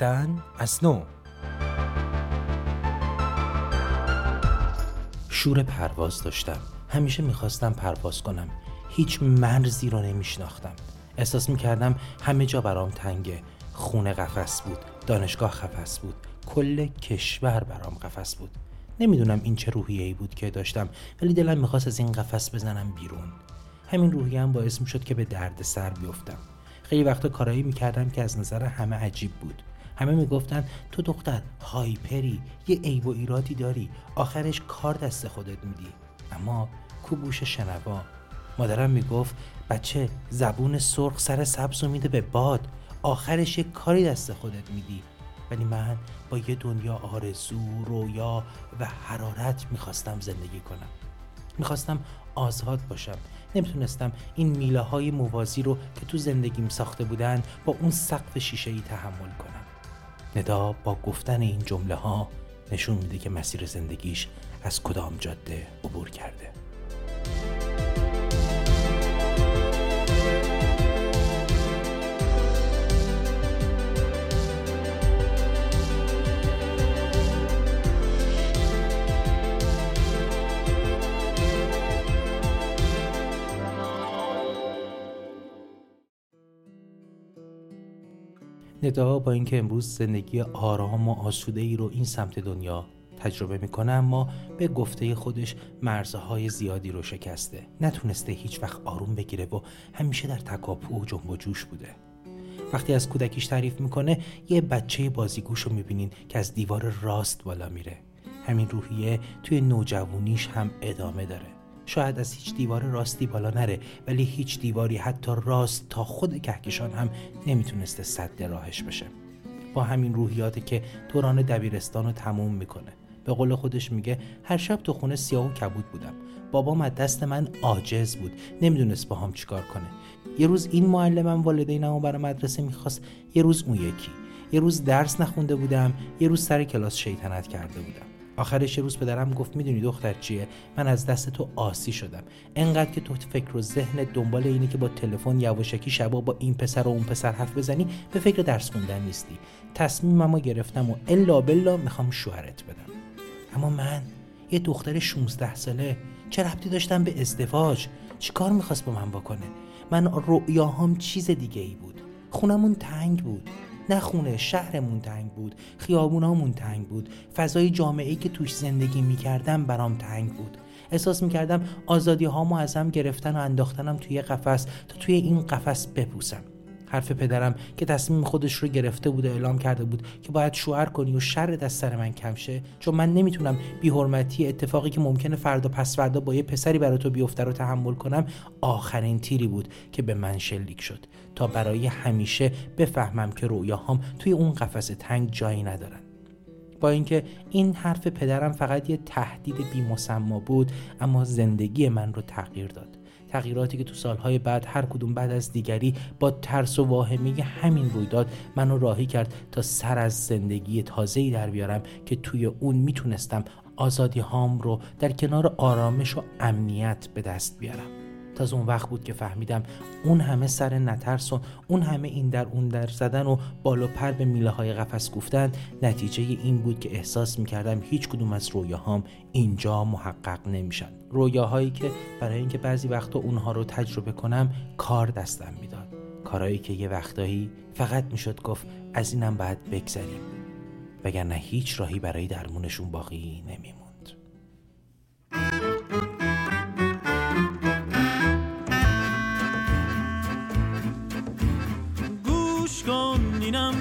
زیستن از نو. شور پرواز داشتم. همیشه می‌خواستم پرواز کنم. هیچ مرزی رو نمیشناختم. احساس می‌کردم همه جا برام تنگه. خونه قفس بود دانشگاه قفس بود کل کشور برام قفس بود. نمی‌دونم این چه روحیه ای بود که داشتم ولی دلم می‌خواست از این قفس بزنم بیرون. همین روحیه هم باعث می‌شد که به درد سر بیفتم. خیلی وقتا کارایی می‌کردم که از نظر همه عجیب بود. همه می‌گفتن تو دختر هایپری یه عیب و ایرادی داری آخرش کار دست خودت میدی. اما کوبوش شنوا مادرم می‌گفت بچه زبون سرخ سر سبز میده به باد آخرش یه کاری دست خودت میدی. ولی من با یه دنیا آرزو رویا و حرارت می‌خواستم زندگی کنم. می‌خواستم آزاد باشم. نمی‌تونستم این میله های موازی رو که تو زندگیم ساخته بودن با اون سقف شیشه ای تحمل کنم. ندا با گفتن این جمله ها نشون میده که مسیر زندگیش از کدام جاده عبور کرده. ندا با اینکه امروز زندگی آرام و آسوده ای رو این سمت دنیا تجربه می‌کنه اما به گفته خودش مرزهای زیادی رو شکسته. نتونسته هیچ وقت آروم بگیره و همیشه در تکاپو و جنب و جوش بوده. وقتی از کودکیش تعریف می‌کنه یه بچه بازیگوش رو می‌بینین که از دیوار راست بالا میره. همین روحیه توی نوجوانیش هم ادامه داره. شاید از هیچ دیوار راستی بالا نره ولی هیچ دیواری حتی راست تا خود کهکشان هم نمی‌تونسته صد راهش بشه. با همین روحیاته که دوران دبیرستان رو تموم می‌کنه. به قول خودش میگه هر شب تو خونه سیاه و کبود بودم. بابام از دست من عاجز بود. نمی‌دونست با هم چیکار کنه. یه روز این معلمم والدینمو برای مدرسه می‌خواست یه روز اون یکی. یه روز درس نخونده بودم یه روز سر کلاس شیطنت کرده بودم. آخرش روز پدرم گفت می‌دونی دختر چیه؟ من از دست تو آسی شدم. انقدر که تو فکر و ذهن دنبال اینه که با تلفن یواشکی شبا با این پسر و اون پسر حرف بزنی به فکر درس خوندن نیستی. تصمیممو گرفتم و الا بلا می‌خوام شوهرت بدم. اما من یه دختر 16 ساله چه ربطی داشتم به ازدواج؟ چیکار می‌خواست با من بکنه؟ من رؤیاهام چیز دیگه ای بود. خونمون تنگ بود. نه خونه شهرمون تنگ بود خیابونامون تنگ بود. فضای جامعه که توش زندگی می‌کردم برام تنگ بود. احساس می‌کردم آزادی هامو ازم گرفتن و انداختنم توی قفس تا توی این قفس بپوسم. حرف پدرم که تصمیم خودش رو گرفته بود و اعلام کرده بود که باید شوهر کنی و شر دست سر من کمشه چون من نمی‌تونم بیحرمتی اتفاقی که ممکنه فردا پس فردا با یه پسری برای تو بیفته رو تحمل کنم آخرین تیری بود که به من شلیک شد تا برای همیشه بفهمم که رویاهام توی اون قفس تنگ جایی ندارن. با اینکه این حرف پدرم فقط یه تهدید بیمسما بود اما زندگی من رو تغییر داد. تغییراتی که تو سالهای بعد هر کدوم بعد از دیگری با ترس و واهمه همین رویداد منو راهی کرد تا سر از زندگی تازه‌ای در بیارم که توی اون می‌تونستم آزادی هام رو در کنار آرامش و امنیت به دست بیارم. از اون وقت بود که فهمیدم اون همه سر نترس و اون همه این در اون در زدن و بالا پر به میله های قفس گفتن نتیجه این بود که احساس می‌کردم هیچ کدوم از رویاهام اینجا محقق نمیشن. رویاهایی که برای اینکه بعضی وقتا اونها رو تجربه کنم کار دستم می‌داد. کارهایی که یه وقتایی فقط می‌شد گفت از اینم باید بگذریم. وگرنه هیچ راهی برای درمونشون باقی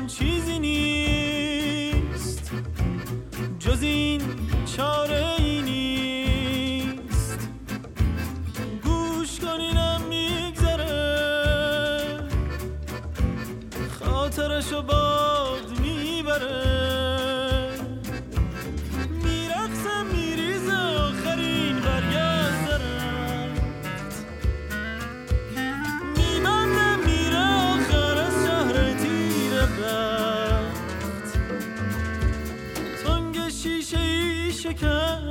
نمیموند آخرین ماهی هم ما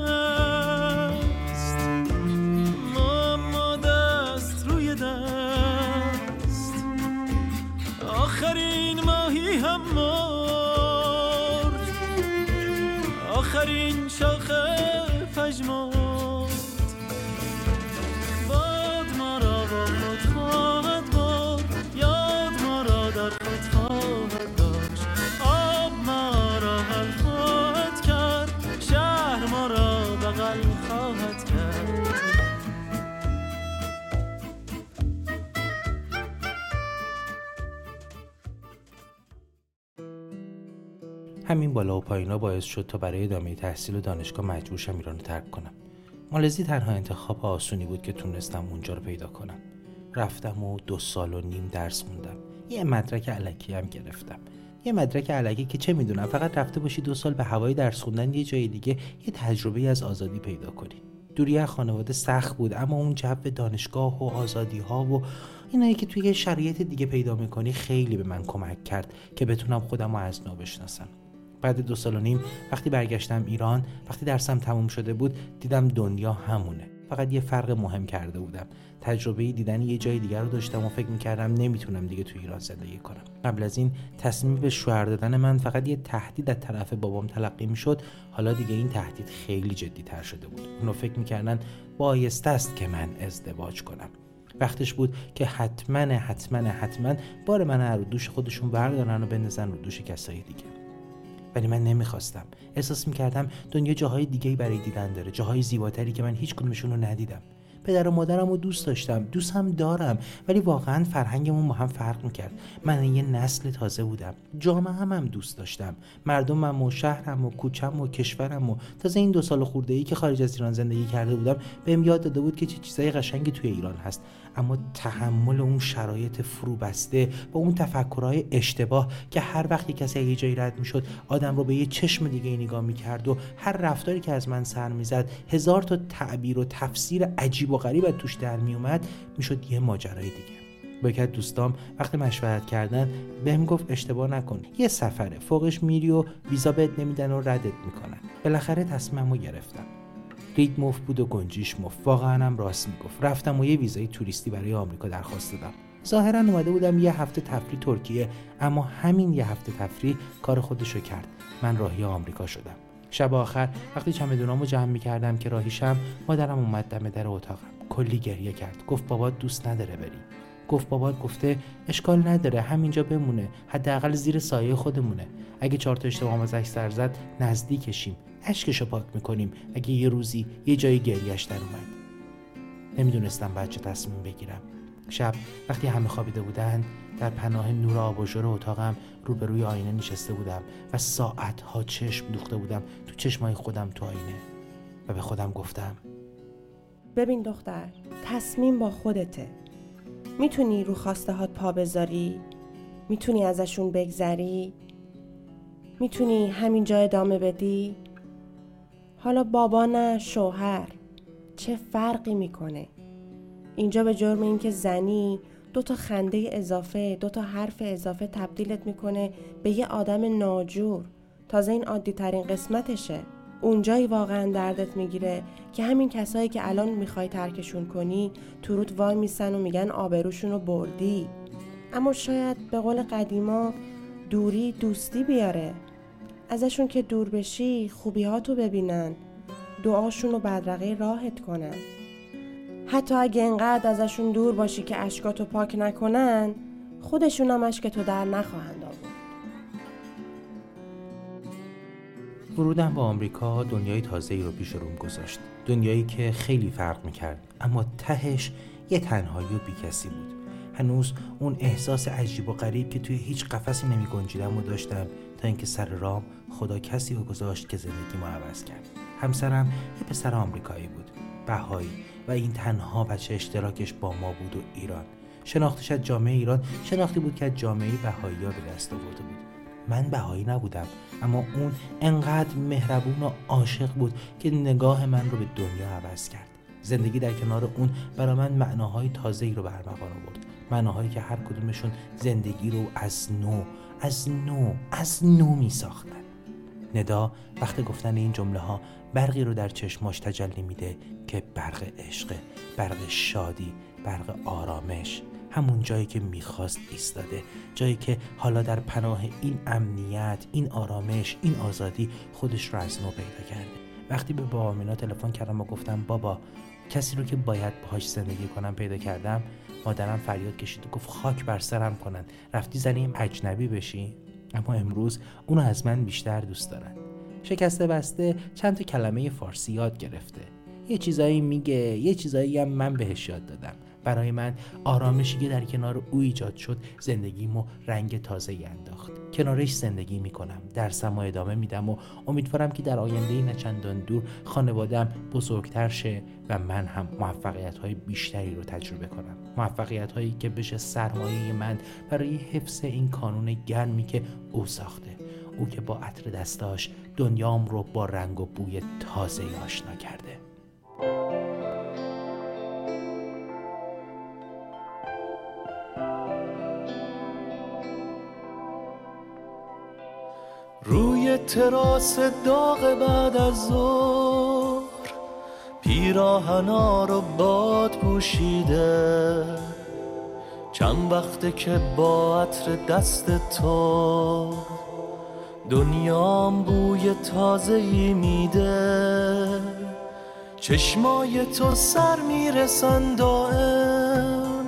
بالا و پایینا باعث شد تا برای ادامه تحصیل و دانشگاه مجبور شم ایران رو ترک کنم. مالزی تنها انتخاب آسونی بود که تونستم اونجا رو پیدا کنم. رفتم و دو سال و نیم درس خوندم یه مدرک علکی هم گرفتم. یه مدرک علکی که چه می‌دونم فقط رفته باشی دو سال به هوای درس خوندن یه جای دیگه یه تجربه از آزادی پیدا کنی. دوری از خانواده سخت بود اما اون جو دانشگاه و آزادی ها و اینایی که توی شرایط دیگه پیدا می‌کنی خیلی به من کمک کرد که بتونم خودم رو از نو بشناسم. بعد دو سال و نیم وقتی برگشتم ایران وقتی درسم تموم شده بود دیدم دنیا همونه. فقط یه فرق مهم کرده بودم. تجربه دیدن یه جای دیگر رو داشتم و فکر می‌کردم نمی‌تونم دیگه تو ایران زندگی کنم. قبل از این تصمیم به شوهر دادن من فقط یه تهدید از طرف بابام تلقی می‌شد. حالا دیگه این تهدید خیلی جدی تر شده بود. اونو فکر می‌کردن بایسته است که من ازدواج کنم. وقتش بود که حتما حتما حتما بار من رو دوش خودشون بردارن و بندازن رو دوش کسای دیگه. ولی من نمی‌خواستم. احساس می‌کردم دنیا جاهای دیگه برای دیدن داره جاهای زیباتری که من هیچ کدومشون رو ندیدم. پدر و مادرم رو دوست داشتم دوست هم دارم ولی واقعا فرهنگمون با هم فرق می‌کرد. من یه نسل تازه بودم. جامعه هم, هم دوست داشتم. مردمم و شهرم و کوچم و کشورم و تازه این دو سال خورده ای که خارج از ایران زندگی کرده بودم بهم یاد داده بود که چه چیزای قشنگی توی ایران هست. اما تحمل اون شرایط فرو بسته با اون تفکرهای اشتباه که هر وقت کسی یه جایی رد می‌شد آدم رو به یه چشم دیگه نگاه می‌کرد و هر رفتاری که از من سر می‌زد هزار تا تعبیر و تفسیر عجیب و غریب توش در میومد می‌شد یه ماجرای دیگه. با یک دوستام وقتی مشورت کردن بهم گفت اشتباه نکن یه سفره فوقش میری و ویزا بهت نمیدن و ردت می‌کنن. بالاخره تصمیممو گرفتم. رید مف بود و گنجیش مف واقعا هم راست می‌گفت. رفتم و یه ویزای توریستی برای آمریکا درخواست دادم. ظاهرا اومده بودم یه هفته تفریح ترکیه اما همین یه هفته تفریح کار خودشو کرد. من راهی آمریکا شدم. شب آخر وقتی چمدونامو جمع می‌کردم که راهیشم مادرم اومد دم در اتاقم. کلی گریه کرد. گفت بابا دوست نداره بری. گفت بابات گفته اشکال نداره همینجا بمونه. حداقل زیر سایه خودمونه. اگه چهار تا اشتباه ازش سر زد نزدیکشیم. اشکشو پاک می‌کنیم. اگه یه روزی یه جایی گریش در اومد. نمی‌دونستم بچه تصمیم بگیرم. شب وقتی همه خوابیده بودند در پناه نور آباژور اتاقم روبروی آینه نشسته بودم و ساعتها چشم دوخته بودم تو چشمای خودم تو آینه و به خودم گفتم ببین دختر تصمیم با خودته. می‌تونی رو خواسته هات پا بذاری می‌تونی ازشون بگذری می‌تونی همینجا ادامه بدی. حالا بابا نه شوهر. چه فرقی می‌کنه؟ اینجا به جرم اینکه زنی دو تا خنده اضافه دو تا حرف اضافه تبدیلت می‌کنه به یه آدم ناجور. تازه این عادی ترین قسمتشه. اونجایی واقعا دردت می‌گیره که همین کسایی که الان می‌خوای ترکشون کنی تو رود وای میسن و میگن آبروشون رو بردی. اما شاید به قول قدیما دوری دوستی بیاره. ازشون که دور بشی خوبی ها تو ببینن. دعاشون رو بدرقه راهت کنن. حتی اگه انقدر ازشون دور باشی که اشکاتو پاک نکنن خودشون هم اشکتو در نخواهند آورد. ورودم به آمریکا دنیای تازه ای رو پیش روم گذاشت. دنیایی که خیلی فرق می‌کرد اما تهش یه تنهایی و بیکسی بود. هنوز اون احساس عجیب و غریب که توی هیچ قفسی نمی گنجیدم و داشتم تا اینکه سر رام خدا کسی رو گذاشت که زندگی ما عوض کرد. همسرم یه پسر آمریکایی بود بهایی و این تنها بچه اشتراکش با ما بود و ایران. شناختش از جامعه ایران شناختی بود که از جامعه بهایی ها به دست آورده بود. من بهایی نبودم اما اون انقدر مهربون و عاشق بود که نگاه من رو به دنیا عوض کرد. زندگی در کنار اون برای من معناهای تازه‌ای رو برمغان آورد. معناهایی که هر کدومشون زندگی رو از نو از نو از نو می ساختن ندا وقت گفتن این جمله ها برقی رو در چشماش تجلی میده که برق عشق برق شادی برق آرامش همون جایی که می‌خواست ایستاده. جایی که حالا در پناه این امنیت این آرامش این آزادی خودش رو از نو پیدا کرده. وقتی به بابا مینا تلفن کردم و گفتم بابا کسی رو که باید باهاش زندگی کنم پیدا کردم؟ مادرم فریاد کشید و گفت خاک بر سرم کنن. رفتی زنی اجنبی بشی. اما امروز اونو از من بیشتر دوست دارن. شکسته بسته چند تا کلمه فارسی یاد گرفته. یه چیزایی میگه یه چیزایی هم من بهش یاد دادم. برای من آرامشی که در کنار او ایجاد شد زندگیمو رنگ تازه انداخت. کنارش زندگی می‌کنم. درسم و ادامه میدم و امیدوارم که در آینده نچندان دور خانوادم بزرگتر شه و من هم موفقیت های بیشتری رو تجربه کنم. موفقیت هایی که بشه سرمایه من برای حفظ این کانون گرمی که او ساخته. او که با عطر دستاش دنیام رو با رنگ و بوی تازه آشنا کرده. روی تراس داغ بعد از ظهر پیراهنا رو باد پوشیده. چند وقته که با عطر دست تو دنیام بوی تازه ای میده. چشمای تو سر می‌رسن دائم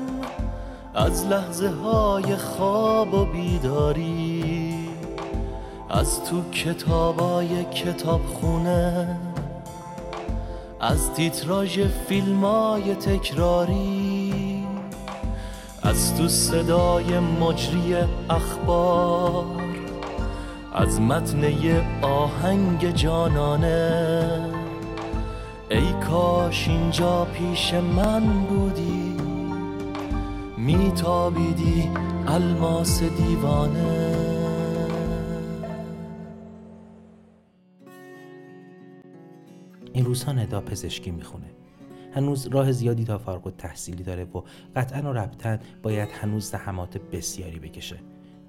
از لحظه های خواب و بیداری. از تو کتابای کتاب خونه از تیتراژ فیلمای تکراری از تو صدای مجری اخبار از متنه آهنگ جانانه. ای کاش اینجا پیش من بودی میتابیدی الماس دیوانه. این روزها ندا پزشکی می‌خونه. هنوز راه زیادی تا فارغ تحصیلی داره و قطعا و ربطا باید هنوز زحمات بسیاری بکشه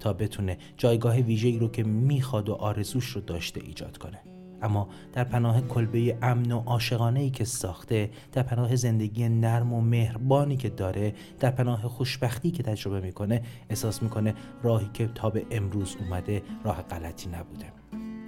تا بتونه جایگاه ویژه‌ای رو که می‌خواد و آرزوش رو داشته ایجاد کنه. اما در پناه کلبه امن و عاشقانه ای که ساخته در پناه زندگی نرم و مهربانی که داره در پناه خوشبختی که تجربه می‌کنه احساس می‌کنه راهی که تا به امروز اومده راه غلطی نبوده.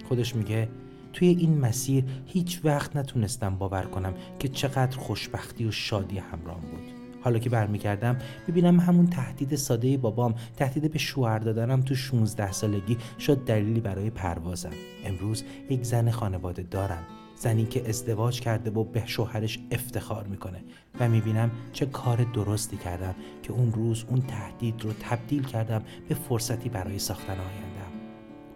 خودش میگه توی این مسیر هیچ وقت نتونستم باور کنم که چقدر خوشبختی و شادی همراه بود. حالا که برمیگردم می‌بینم همون تهدید ساده بابام تهدید به شوهر دادنم تو 16 سالگی شد دلیلی برای پروازم. امروز یک زن خانواده دارم. زنی که ازدواج کرده و به شوهرش افتخار می‌کنه و می‌بینم چه کار درستی کردم که اون روز اون تهدید رو تبدیل کردم به فرصتی برای ساختن آیندم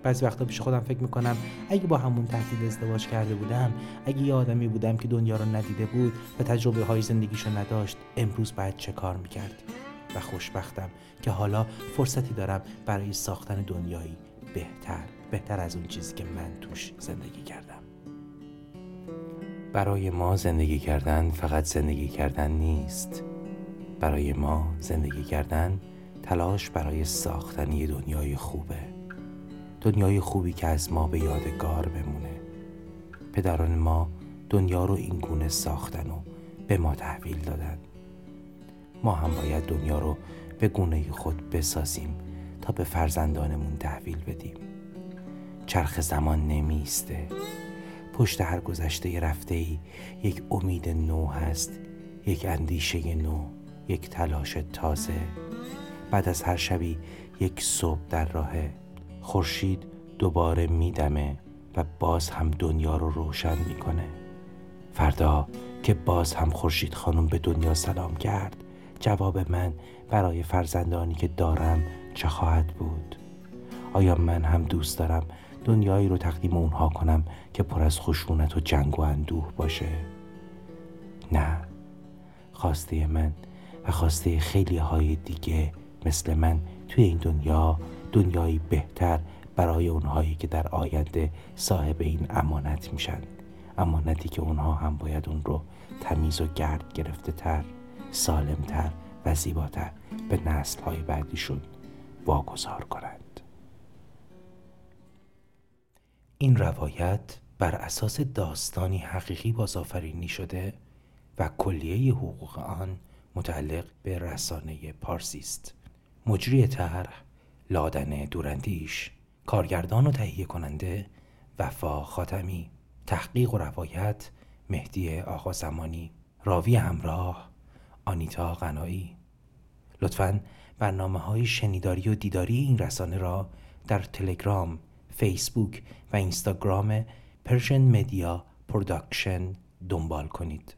بعضی وقتا پیش خودم فکر می‌کنم اگه با همون تهدید ازدواج کرده بودم اگه یه آدمی بودم که دنیا رو ندیده بود و تجربه های زندگیشو نداشت امروز باید چه کار می‌کرد؟ و خوشبختم که حالا فرصتی دارم برای ساختن دنیایی بهتر بهتر از اون چیزی که من توش زندگی کردم. برای ما زندگی کردن فقط زندگی کردن نیست. برای ما زندگی کردن تلاش برای ساختن یه دنیای خوبه. دنیای خوبی که از ما به یادگار بمونه. پدران ما دنیا رو این گونه ساختن و به ما تحویل دادن. ما هم باید دنیا رو به گونه خود بسازیم تا به فرزندانمون تحویل بدیم. چرخ زمان نمیسته. پشت هر گذشته رفته ای یک امید نو هست یک اندیشه نو یک تلاش تازه. بعد از هر شبی یک صبح در راهه. خورشید دوباره میدمه و باز هم دنیا رو روشن می‌کنه. فردا که باز هم خورشید خانم به دنیا سلام کرد جواب من برای فرزندانی که دارم چه خواهد بود؟ آیا من هم دوست دارم دنیایی رو تقدیم اونها کنم که پر از خشونت و جنگ و اندوه باشه؟ نه. خواسته من و خواسته خیلی های دیگه مثل من توی این دنیا دنیایی بهتر برای اونهایی که در آینده صاحب این امانت میشن. امانتی که اونها هم باید اون رو تمیز و گرد گرفته تر سالمتر و زیباتر به نسل های بعدیشون واگذار کنند. این روایت بر اساس داستانی حقیقی بازآفرینی شده و کلیه حقوق آن متعلق به رسانه پارسی است. مجری طرح لادن دورندیش کارگردان و تهیه کننده وفا خاتمی تحقیق و روایت مهدی آقا زمانی راوی همراه آنیتا غنایی لطفا برنامه های شنیداری و دیداری این رسانه را در تلگرام، فیسبوک و اینستاگرام Persian Media Production دنبال کنید.